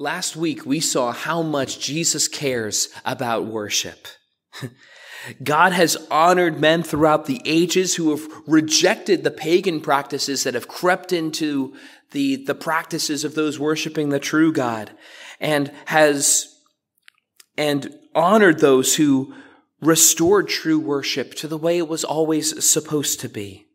Last week, we saw how much Jesus cares about worship. God has honored men throughout the ages who have rejected the pagan practices that have crept into the, the practices of those worshiping the true God and has and honored those who restored true worship to the way it was always supposed to be.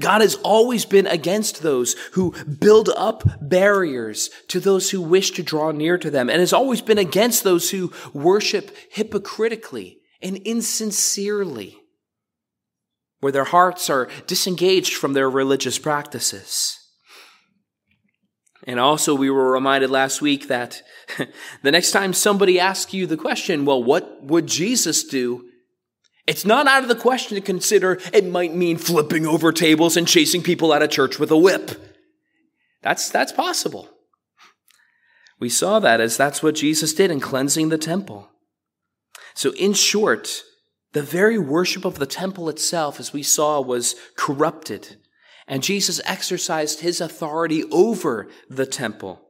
God has always been against those who build up barriers to those who wish to draw near to them, and has always been against those who worship hypocritically and insincerely, where their hearts are disengaged from their religious practices. And also, we were reminded last week that the next time somebody asks you the question, well, what would Jesus do? It's not out of the question to consider it might mean flipping over tables and chasing people out of church with a whip. That's, that's possible. We saw that as that's what Jesus did in cleansing the temple. So, in short, the very worship of the temple itself, as we saw, was corrupted. And Jesus exercised his authority over the temple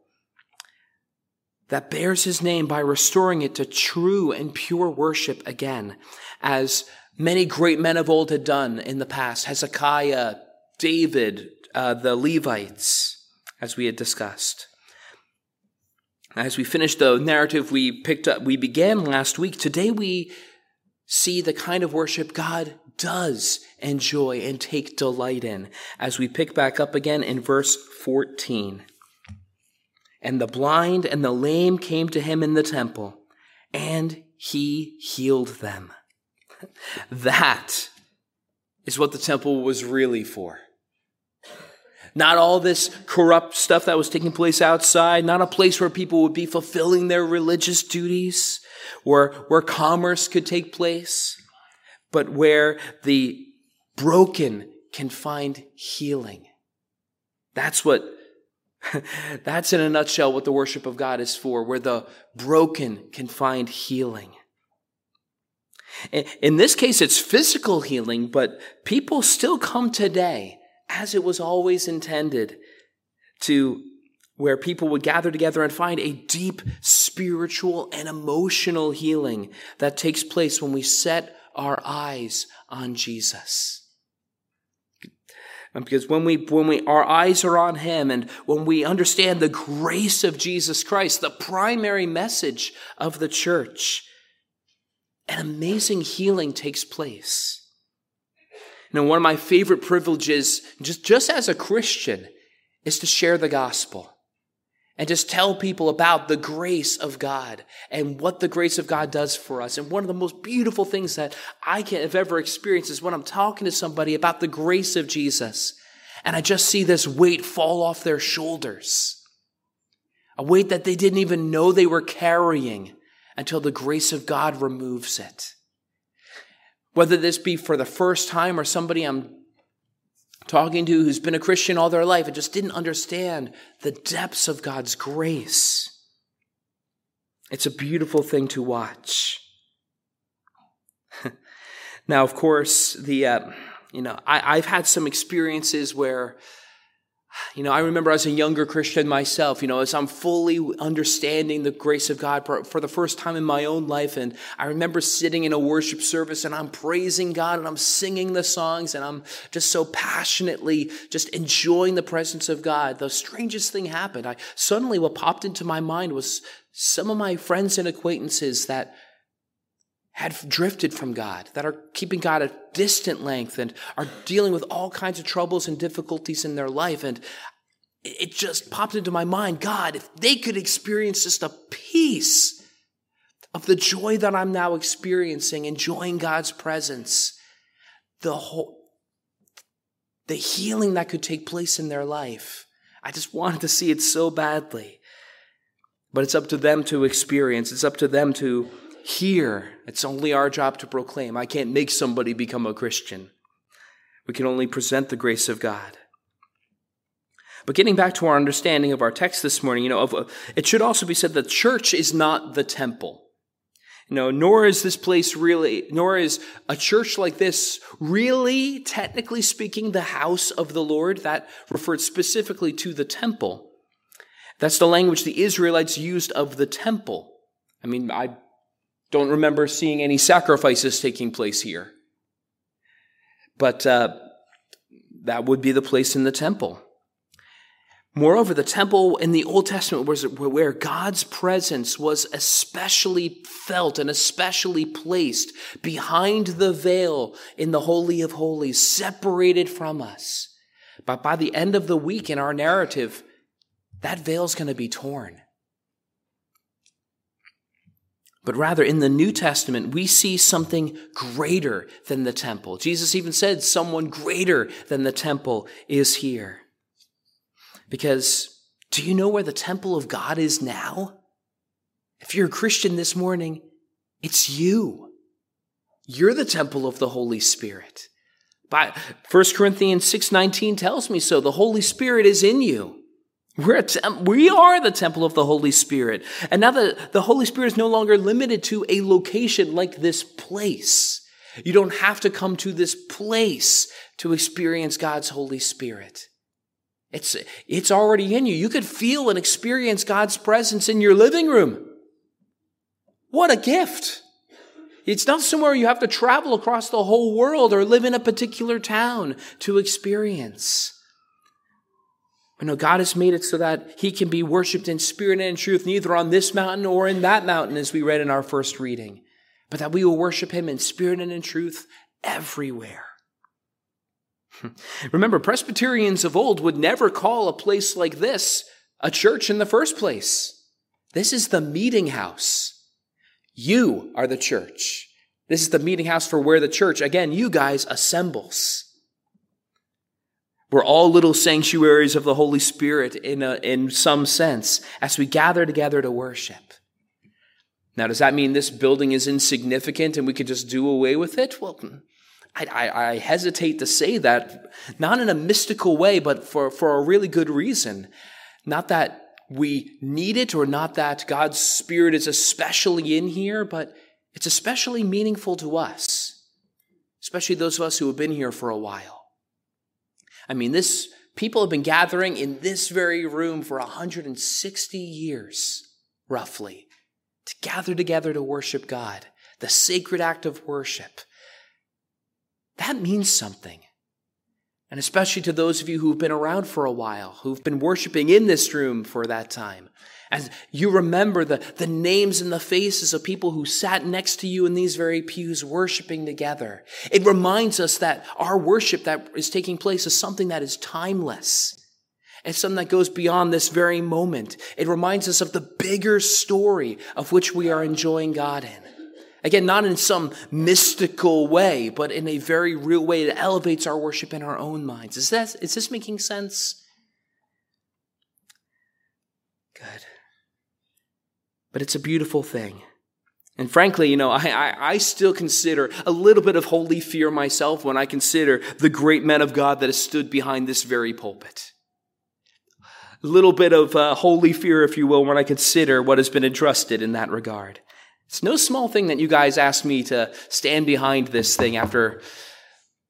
that bears his name by restoring it to true and pure worship again, as many great men of old had done in the past Hezekiah, David, uh, the Levites, as we had discussed. As we finish the narrative we picked up, we began last week. Today we see the kind of worship God does enjoy and take delight in as we pick back up again in verse 14. And the blind and the lame came to him in the temple, and he healed them. That is what the temple was really for. Not all this corrupt stuff that was taking place outside, not a place where people would be fulfilling their religious duties, where, where commerce could take place, but where the broken can find healing. That's what, that's in a nutshell what the worship of God is for, where the broken can find healing. In this case, it's physical healing, but people still come today as it was always intended to where people would gather together and find a deep spiritual and emotional healing that takes place when we set our eyes on Jesus. Because when we, when we, our eyes are on Him and when we understand the grace of Jesus Christ, the primary message of the church, an amazing healing takes place. Know, one of my favorite privileges, just, just as a Christian, is to share the gospel and just tell people about the grace of God and what the grace of God does for us. And one of the most beautiful things that I can have ever experienced is when I'm talking to somebody about the grace of Jesus and I just see this weight fall off their shoulders. A weight that they didn't even know they were carrying until the grace of God removes it. Whether this be for the first time or somebody I'm talking to who's been a Christian all their life and just didn't understand the depths of God's grace. It's a beautiful thing to watch. now, of course, the uh, you know I, I've had some experiences where you know, I remember as a younger Christian myself, you know, as I'm fully understanding the grace of God for the first time in my own life. And I remember sitting in a worship service and I'm praising God and I'm singing the songs and I'm just so passionately just enjoying the presence of God. The strangest thing happened. I suddenly what popped into my mind was some of my friends and acquaintances that had drifted from God, that are keeping God at distant length and are dealing with all kinds of troubles and difficulties in their life. And it just popped into my mind God, if they could experience just a piece of the joy that I'm now experiencing, enjoying God's presence, the whole, the healing that could take place in their life. I just wanted to see it so badly. But it's up to them to experience. It's up to them to here, it's only our job to proclaim. I can't make somebody become a Christian. We can only present the grace of God. But getting back to our understanding of our text this morning, you know, of, uh, it should also be said that church is not the temple. You know, nor is this place really, nor is a church like this really, technically speaking, the house of the Lord. That referred specifically to the temple. That's the language the Israelites used of the temple. I mean, I don't remember seeing any sacrifices taking place here. But uh, that would be the place in the temple. Moreover, the temple in the Old Testament was where God's presence was especially felt and especially placed behind the veil in the Holy of Holies, separated from us. But by the end of the week in our narrative, that veil's going to be torn. But rather, in the New Testament, we see something greater than the temple. Jesus even said, Someone greater than the temple is here. Because do you know where the temple of God is now? If you're a Christian this morning, it's you. You're the temple of the Holy Spirit. But 1 Corinthians 6:19 tells me so. The Holy Spirit is in you. We're tem- we are the temple of the Holy Spirit. And now the, the Holy Spirit is no longer limited to a location like this place. You don't have to come to this place to experience God's Holy Spirit. It's, it's already in you. You could feel and experience God's presence in your living room. What a gift. It's not somewhere you have to travel across the whole world or live in a particular town to experience. You know, God has made it so that he can be worshiped in spirit and in truth, neither on this mountain or in that mountain, as we read in our first reading, but that we will worship him in spirit and in truth everywhere. Remember, Presbyterians of old would never call a place like this a church in the first place. This is the meeting house. You are the church. This is the meeting house for where the church, again, you guys, assembles. We're all little sanctuaries of the Holy Spirit in, a, in some sense as we gather together to worship. Now, does that mean this building is insignificant and we could just do away with it? Well, I, I, I hesitate to say that, not in a mystical way, but for, for a really good reason. Not that we need it or not that God's Spirit is especially in here, but it's especially meaningful to us, especially those of us who have been here for a while. I mean, this people have been gathering in this very room for 160 years, roughly, to gather together to worship God, the sacred act of worship. That means something. And especially to those of you who've been around for a while, who've been worshiping in this room for that time. As you remember the, the names and the faces of people who sat next to you in these very pews worshiping together. It reminds us that our worship that is taking place is something that is timeless. It's something that goes beyond this very moment. It reminds us of the bigger story of which we are enjoying God in. Again, not in some mystical way, but in a very real way that elevates our worship in our own minds. Is, that, is this making sense? Good. But it's a beautiful thing. And frankly, you know, I, I, I, still consider a little bit of holy fear myself when I consider the great men of God that have stood behind this very pulpit. A little bit of uh, holy fear, if you will, when I consider what has been entrusted in that regard. It's no small thing that you guys asked me to stand behind this thing after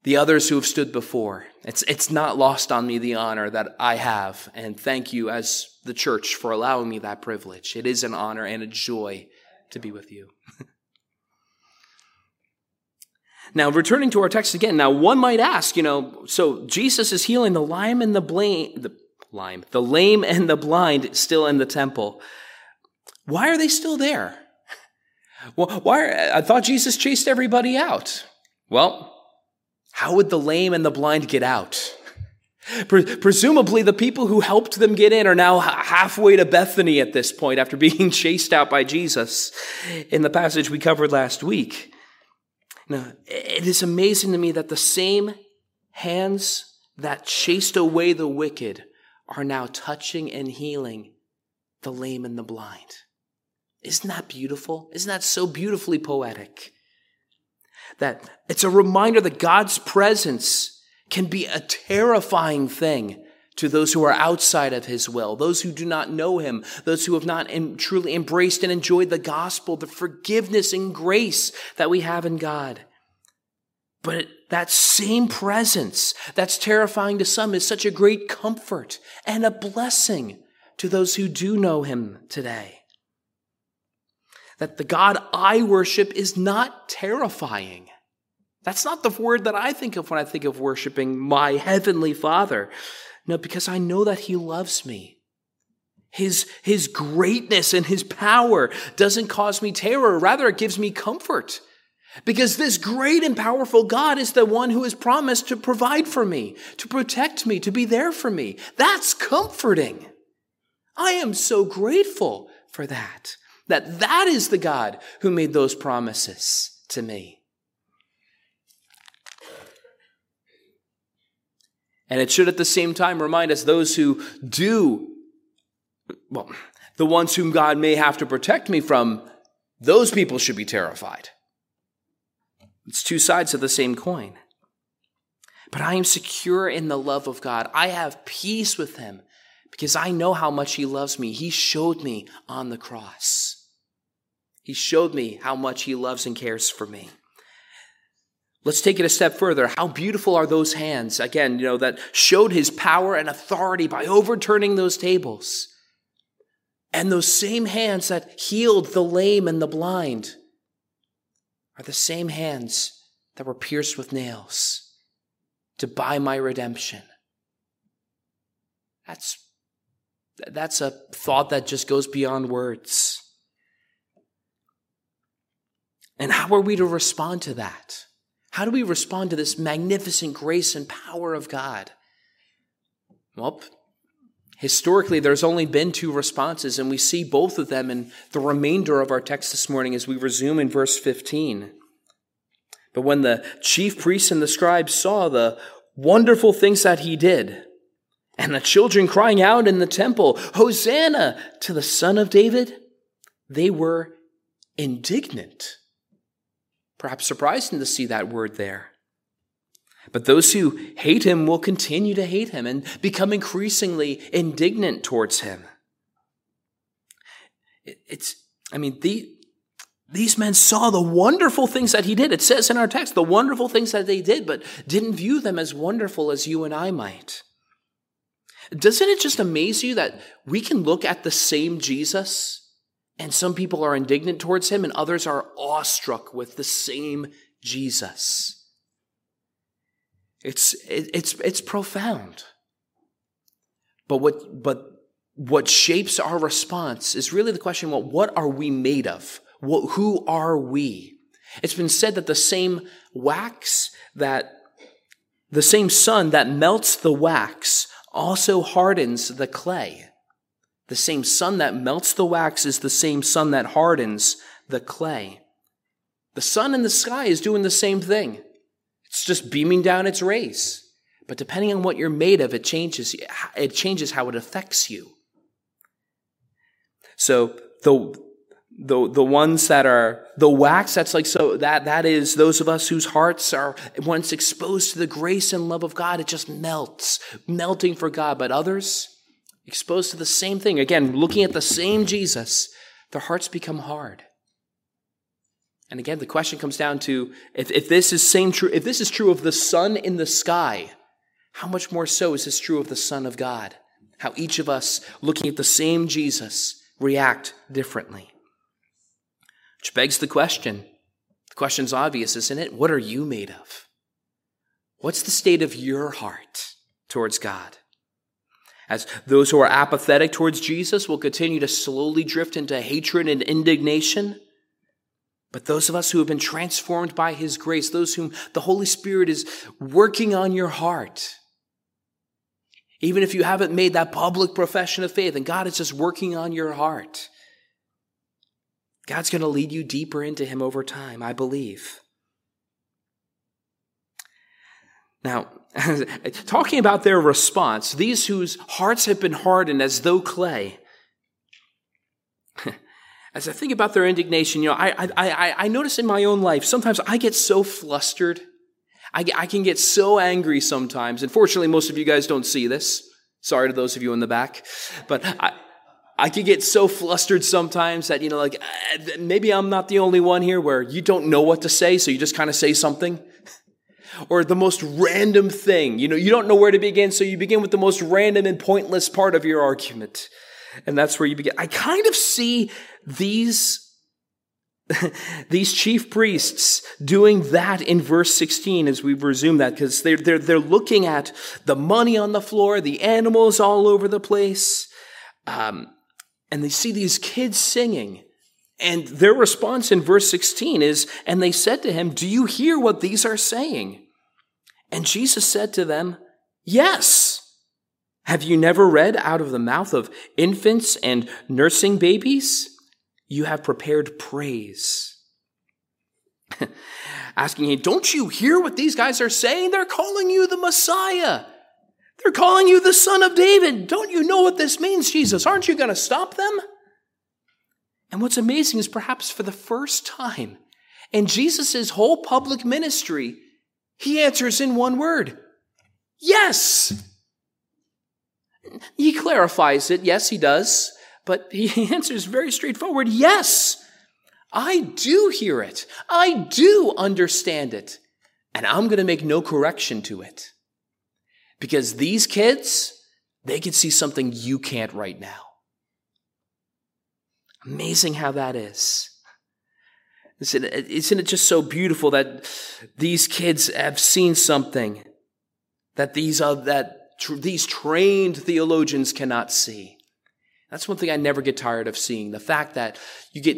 the others who have stood before. It's, it's not lost on me the honor that I have, and thank you as the church for allowing me that privilege. It is an honor and a joy to be with you. now, returning to our text again, now one might ask, you know, so Jesus is healing the lame and the blind, the lime, the lame and the blind still in the temple. Why are they still there? Well, why? I thought Jesus chased everybody out. Well, how would the lame and the blind get out? Presumably, the people who helped them get in are now halfway to Bethany at this point after being chased out by Jesus in the passage we covered last week. Now, it is amazing to me that the same hands that chased away the wicked are now touching and healing the lame and the blind. Isn't that beautiful? Isn't that so beautifully poetic? That it's a reminder that God's presence can be a terrifying thing to those who are outside of his will, those who do not know him, those who have not truly embraced and enjoyed the gospel, the forgiveness and grace that we have in God. But that same presence that's terrifying to some is such a great comfort and a blessing to those who do know him today. That the God I worship is not terrifying. That's not the word that I think of when I think of worshiping my heavenly Father. No, because I know that he loves me. His, his greatness and his power doesn't cause me terror. Rather, it gives me comfort. Because this great and powerful God is the one who has promised to provide for me, to protect me, to be there for me. That's comforting. I am so grateful for that. That that is the God who made those promises to me. And it should at the same time remind us those who do, well, the ones whom God may have to protect me from, those people should be terrified. It's two sides of the same coin. But I am secure in the love of God. I have peace with Him because I know how much He loves me. He showed me on the cross. He showed me how much He loves and cares for me. Let's take it a step further. How beautiful are those hands, again, you know, that showed his power and authority by overturning those tables. And those same hands that healed the lame and the blind are the same hands that were pierced with nails to buy my redemption. That's, that's a thought that just goes beyond words. And how are we to respond to that? How do we respond to this magnificent grace and power of God? Well, historically, there's only been two responses, and we see both of them in the remainder of our text this morning as we resume in verse 15. But when the chief priests and the scribes saw the wonderful things that he did, and the children crying out in the temple, Hosanna to the Son of David, they were indignant. Perhaps surprising to see that word there. But those who hate him will continue to hate him and become increasingly indignant towards him. It's, I mean, the, these men saw the wonderful things that he did. It says in our text, the wonderful things that they did, but didn't view them as wonderful as you and I might. Doesn't it just amaze you that we can look at the same Jesus and some people are indignant towards him, and others are awestruck with the same Jesus. It's, it, it's, it's profound. But what, but what shapes our response is really the question well, what are we made of? What, who are we? It's been said that the same wax that, the same sun that melts the wax also hardens the clay. The same sun that melts the wax is the same sun that hardens the clay. The sun in the sky is doing the same thing. It's just beaming down its rays. But depending on what you're made of, it changes, it changes how it affects you. So the, the, the ones that are the wax, that's like so that that is those of us whose hearts are once exposed to the grace and love of God, it just melts, melting for God. But others, exposed to the same thing. Again, looking at the same Jesus, their hearts become hard. And again, the question comes down to if, if this is same true, if this is true of the sun in the sky, how much more so is this true of the Son of God? How each of us, looking at the same Jesus, react differently. Which begs the question. The question's obvious, isn't it? What are you made of? What's the state of your heart towards God? As those who are apathetic towards Jesus will continue to slowly drift into hatred and indignation. But those of us who have been transformed by His grace, those whom the Holy Spirit is working on your heart, even if you haven't made that public profession of faith and God is just working on your heart, God's going to lead you deeper into Him over time, I believe. Now, talking about their response, these whose hearts have been hardened as though clay, as I think about their indignation, you know, I, I, I, notice in my own life, sometimes I get so flustered. I, I can get so angry sometimes. And fortunately, most of you guys don't see this. Sorry to those of you in the back. But I, I can get so flustered sometimes that, you know, like, uh, maybe I'm not the only one here where you don't know what to say, so you just kind of say something or the most random thing. You know, you don't know where to begin, so you begin with the most random and pointless part of your argument. And that's where you begin. I kind of see these these chief priests doing that in verse 16 as we resume that because they're, they're, they're looking at the money on the floor, the animals all over the place, um, and they see these kids singing. And their response in verse 16 is, And they said to him, Do you hear what these are saying? And Jesus said to them, Yes. Have you never read out of the mouth of infants and nursing babies? You have prepared praise. Asking him, Don't you hear what these guys are saying? They're calling you the Messiah. They're calling you the Son of David. Don't you know what this means, Jesus? Aren't you going to stop them? And what's amazing is perhaps for the first time in Jesus' whole public ministry, he answers in one word Yes. He clarifies it. Yes, he does. But he answers very straightforward Yes, I do hear it. I do understand it. And I'm going to make no correction to it. Because these kids, they can see something you can't right now. Amazing how that is. Isn't it just so beautiful that these kids have seen something that these, uh, that tr- these trained theologians cannot see? That's one thing I never get tired of seeing. The fact that you get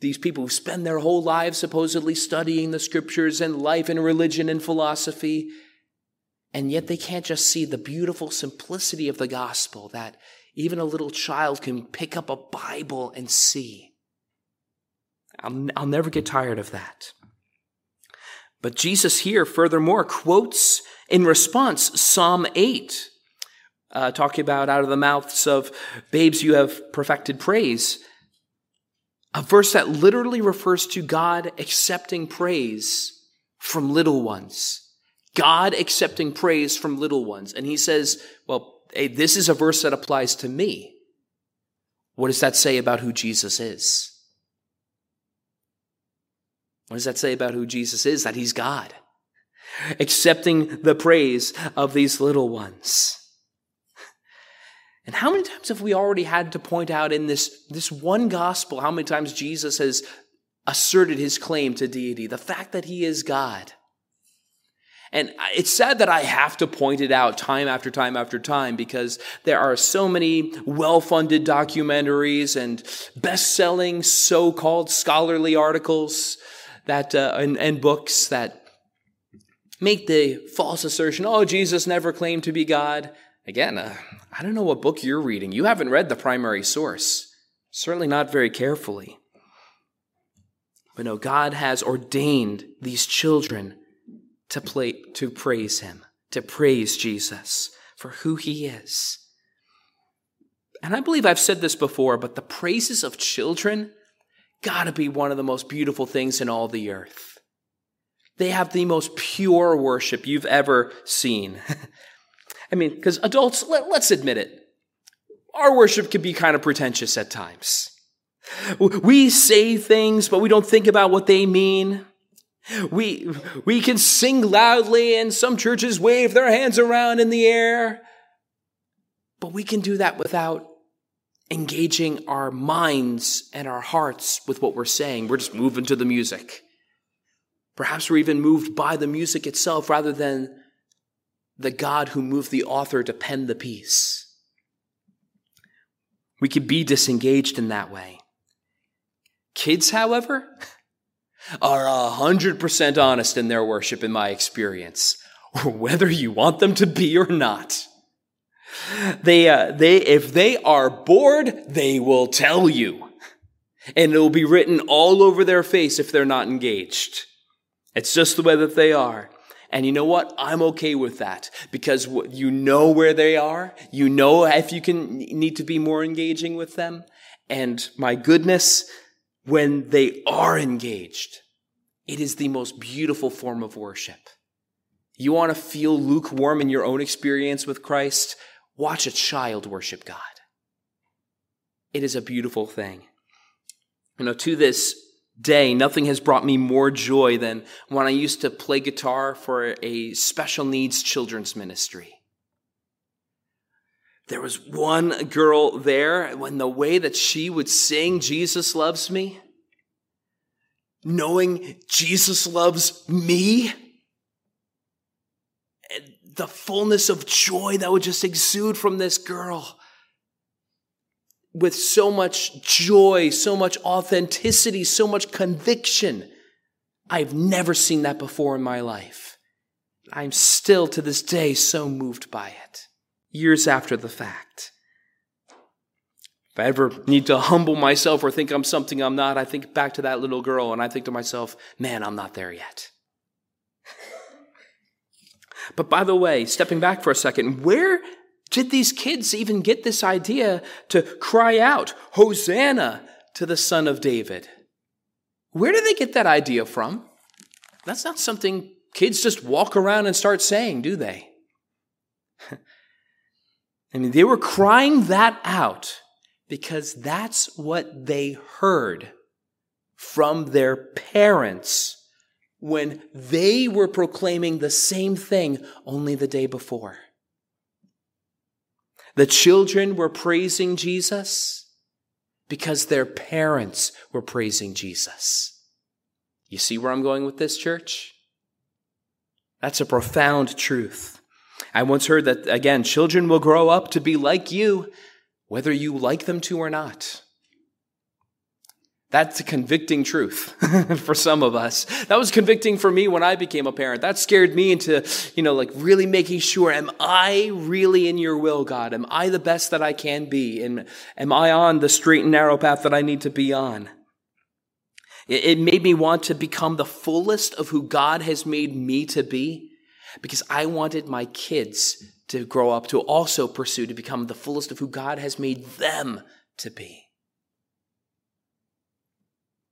these people who spend their whole lives supposedly studying the scriptures and life and religion and philosophy, and yet they can't just see the beautiful simplicity of the gospel that even a little child can pick up a Bible and see. I'll, I'll never get tired of that. But Jesus here, furthermore, quotes in response Psalm 8, uh, talking about out of the mouths of babes you have perfected praise. A verse that literally refers to God accepting praise from little ones. God accepting praise from little ones. And he says, well, hey, this is a verse that applies to me. What does that say about who Jesus is? What does that say about who Jesus is? That he's God, accepting the praise of these little ones. And how many times have we already had to point out in this, this one gospel how many times Jesus has asserted his claim to deity, the fact that he is God? And it's sad that I have to point it out time after time after time because there are so many well funded documentaries and best selling so called scholarly articles that, uh, and, and books that make the false assertion, oh, Jesus never claimed to be God. Again, uh, I don't know what book you're reading. You haven't read the primary source, certainly not very carefully. But no, God has ordained these children to play, to praise him, to praise Jesus for who he is. And I believe I've said this before, but the praises of children gotta be one of the most beautiful things in all the earth. They have the most pure worship you've ever seen. I mean, because adults, let, let's admit it, our worship can be kind of pretentious at times. We say things, but we don't think about what they mean. We, we can sing loudly and some churches wave their hands around in the air. But we can do that without engaging our minds and our hearts with what we're saying. We're just moving to the music. Perhaps we're even moved by the music itself rather than the God who moved the author to pen the piece. We could be disengaged in that way. Kids, however, are 100% honest in their worship, in my experience, whether you want them to be or not. They, uh, they, if they are bored, they will tell you. And it will be written all over their face if they're not engaged. It's just the way that they are. And you know what? I'm okay with that because you know where they are. You know if you can need to be more engaging with them. And my goodness, when they are engaged, it is the most beautiful form of worship. You want to feel lukewarm in your own experience with Christ? Watch a child worship God. It is a beautiful thing. You know, to this day, nothing has brought me more joy than when I used to play guitar for a special needs children's ministry. there was one girl there when the way that she would sing, Jesus loves me, knowing Jesus loves me, the fullness of joy that would just exude from this girl with so much joy, so much authenticity, so much conviction. I've never seen that before in my life. I'm still to this day so moved by it, years after the fact. If I ever need to humble myself or think I'm something I'm not, I think back to that little girl and I think to myself, man, I'm not there yet. But by the way, stepping back for a second, where did these kids even get this idea to cry out, Hosanna to the Son of David? Where did they get that idea from? That's not something kids just walk around and start saying, do they? I mean, they were crying that out because that's what they heard from their parents when they were proclaiming the same thing only the day before. The children were praising Jesus because their parents were praising Jesus. You see where I'm going with this, church? That's a profound truth. I once heard that, again, children will grow up to be like you, whether you like them to or not. That's a convicting truth for some of us. That was convicting for me when I became a parent. That scared me into, you know, like really making sure, am I really in your will, God? Am I the best that I can be? And am I on the straight and narrow path that I need to be on? It made me want to become the fullest of who God has made me to be because I wanted my kids to grow up to also pursue to become the fullest of who God has made them to be.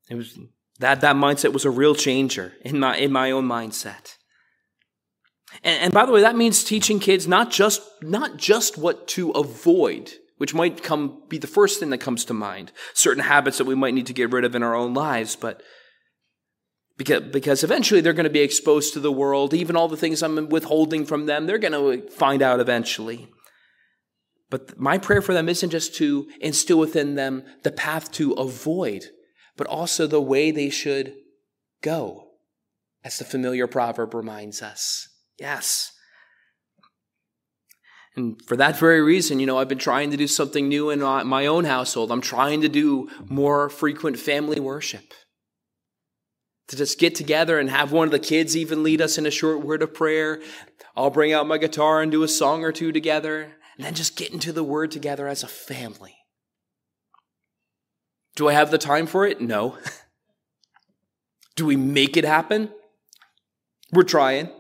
It was that that mindset was a real changer in my in my own mindset. And, and by the way, that means teaching kids not just not just what to avoid, which might come be the first thing that comes to mind, certain habits that we might need to get rid of in our own lives, but because, because eventually they're going to be exposed to the world, even all the things I'm withholding from them, they're going to find out eventually. But my prayer for them isn't just to instill within them the path to avoid but also the way they should go, as the familiar proverb reminds us. Yes. And for that very reason, you know, I've been trying to do something new in my own household. I'm trying to do more frequent family worship. To just get together and have one of the kids even lead us in a short word of prayer. I'll bring out my guitar and do a song or two together. And then just get into the word together as a family. Do I have the time for it? No. Do we make it happen? We're trying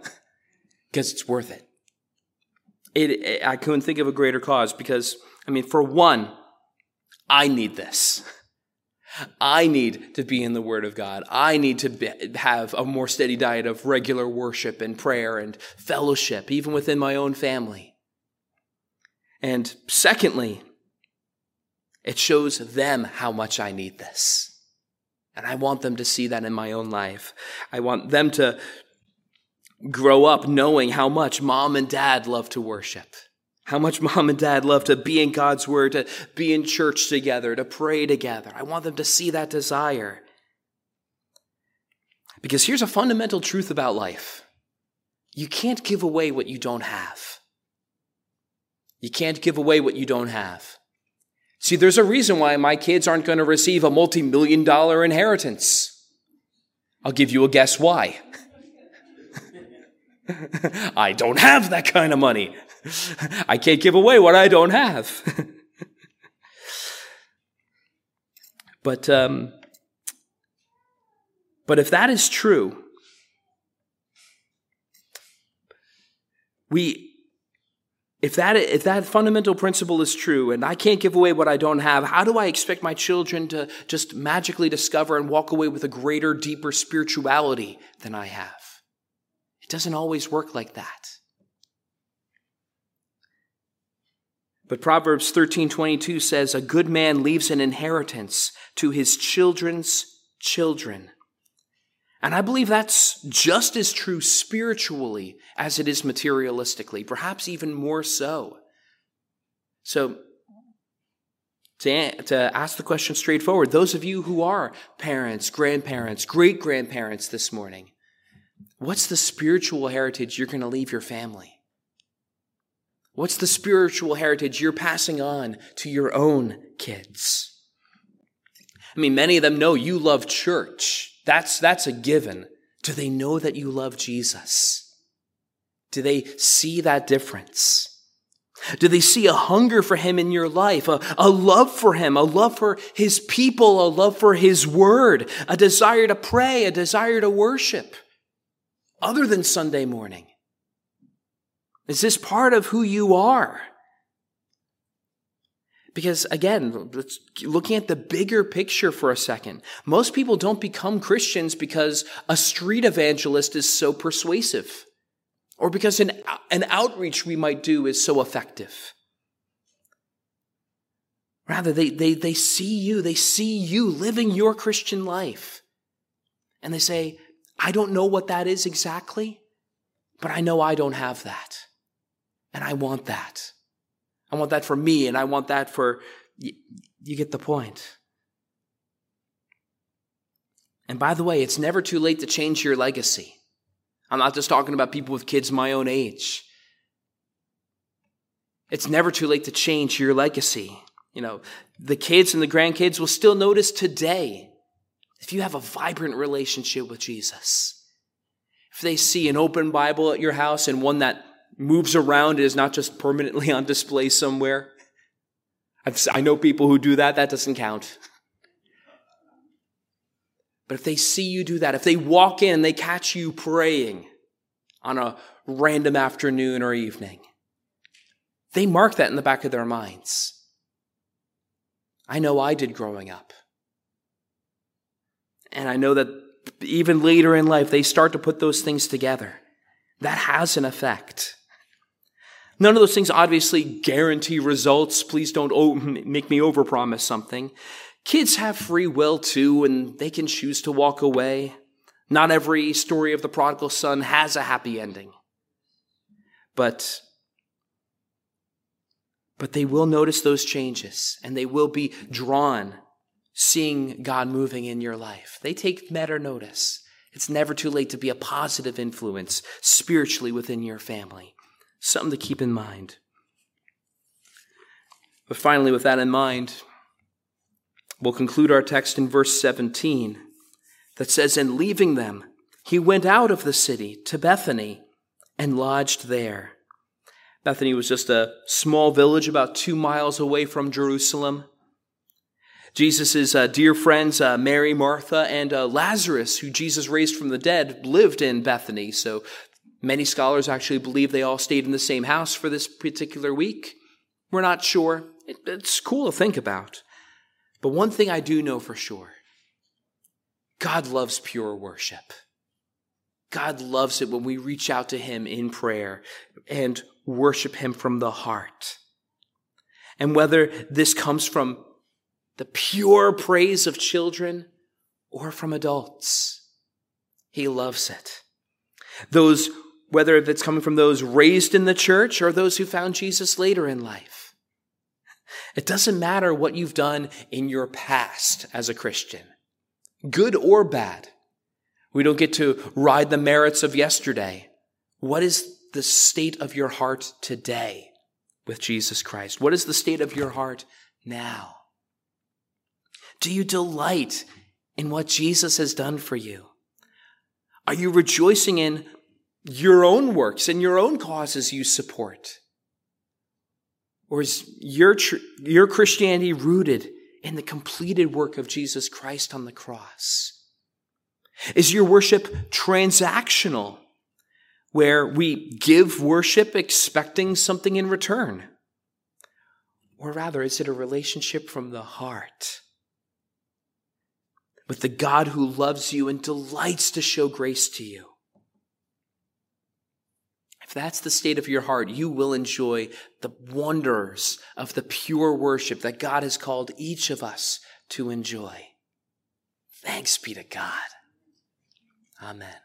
because it's worth it. it. It, I couldn't think of a greater cause because, I mean, for one, I need this. I need to be in the Word of God. I need to be, have a more steady diet of regular worship and prayer and fellowship, even within my own family. And secondly, it shows them how much I need this. And I want them to see that in my own life. I want them to grow up knowing how much mom and dad love to worship. How much mom and dad love to be in God's word, to be in church together, to pray together. I want them to see that desire. Because here's a fundamental truth about life you can't give away what you don't have. You can't give away what you don't have. See, there's a reason why my kids aren't going to receive a multi million dollar inheritance. I'll give you a guess why. I don't have that kind of money. I can't give away what I don't have. but, um, but if that is true, we if that, if that fundamental principle is true and I can't give away what I don't have, how do I expect my children to just magically discover and walk away with a greater, deeper spirituality than I have? It doesn't always work like that. But Proverbs 13:22 says a good man leaves an inheritance to his children's children. And I believe that's just as true spiritually as it is materialistically, perhaps even more so. So, to, to ask the question straightforward, those of you who are parents, grandparents, great grandparents this morning, what's the spiritual heritage you're going to leave your family? What's the spiritual heritage you're passing on to your own kids? I mean, many of them know you love church. That's, that's a given. Do they know that you love Jesus? Do they see that difference? Do they see a hunger for him in your life, a, a love for him, a love for his people, a love for his word, a desire to pray, a desire to worship, other than Sunday morning? Is this part of who you are? Because again, looking at the bigger picture for a second, most people don't become Christians because a street evangelist is so persuasive or because an, an outreach we might do is so effective. Rather, they, they, they see you, they see you living your Christian life. And they say, I don't know what that is exactly, but I know I don't have that. And I want that. I want that for me, and I want that for. You, you get the point. And by the way, it's never too late to change your legacy. I'm not just talking about people with kids my own age. It's never too late to change your legacy. You know, the kids and the grandkids will still notice today if you have a vibrant relationship with Jesus. If they see an open Bible at your house and one that moves around and is not just permanently on display somewhere. I've, i know people who do that, that doesn't count. But if they see you do that, if they walk in they catch you praying on a random afternoon or evening, they mark that in the back of their minds. I know I did growing up. And I know that even later in life, they start to put those things together. That has an effect. None of those things obviously guarantee results. Please don't make me overpromise something. Kids have free will too, and they can choose to walk away. Not every story of the prodigal son has a happy ending. But but they will notice those changes and they will be drawn seeing God moving in your life. They take better notice. It's never too late to be a positive influence spiritually within your family. Something to keep in mind. But finally, with that in mind, we'll conclude our text in verse 17 that says, And leaving them, he went out of the city to Bethany and lodged there. Bethany was just a small village about two miles away from Jerusalem. Jesus' uh, dear friends, uh, Mary, Martha, and uh, Lazarus, who Jesus raised from the dead, lived in Bethany. So Many scholars actually believe they all stayed in the same house for this particular week. We're not sure. It, it's cool to think about. But one thing I do know for sure God loves pure worship. God loves it when we reach out to Him in prayer and worship Him from the heart. And whether this comes from the pure praise of children or from adults, He loves it. Those whether it's coming from those raised in the church or those who found Jesus later in life. It doesn't matter what you've done in your past as a Christian, good or bad. We don't get to ride the merits of yesterday. What is the state of your heart today with Jesus Christ? What is the state of your heart now? Do you delight in what Jesus has done for you? Are you rejoicing in your own works and your own causes you support? Or is your, your Christianity rooted in the completed work of Jesus Christ on the cross? Is your worship transactional, where we give worship expecting something in return? Or rather, is it a relationship from the heart with the God who loves you and delights to show grace to you? If that's the state of your heart, you will enjoy the wonders of the pure worship that God has called each of us to enjoy. Thanks be to God. Amen.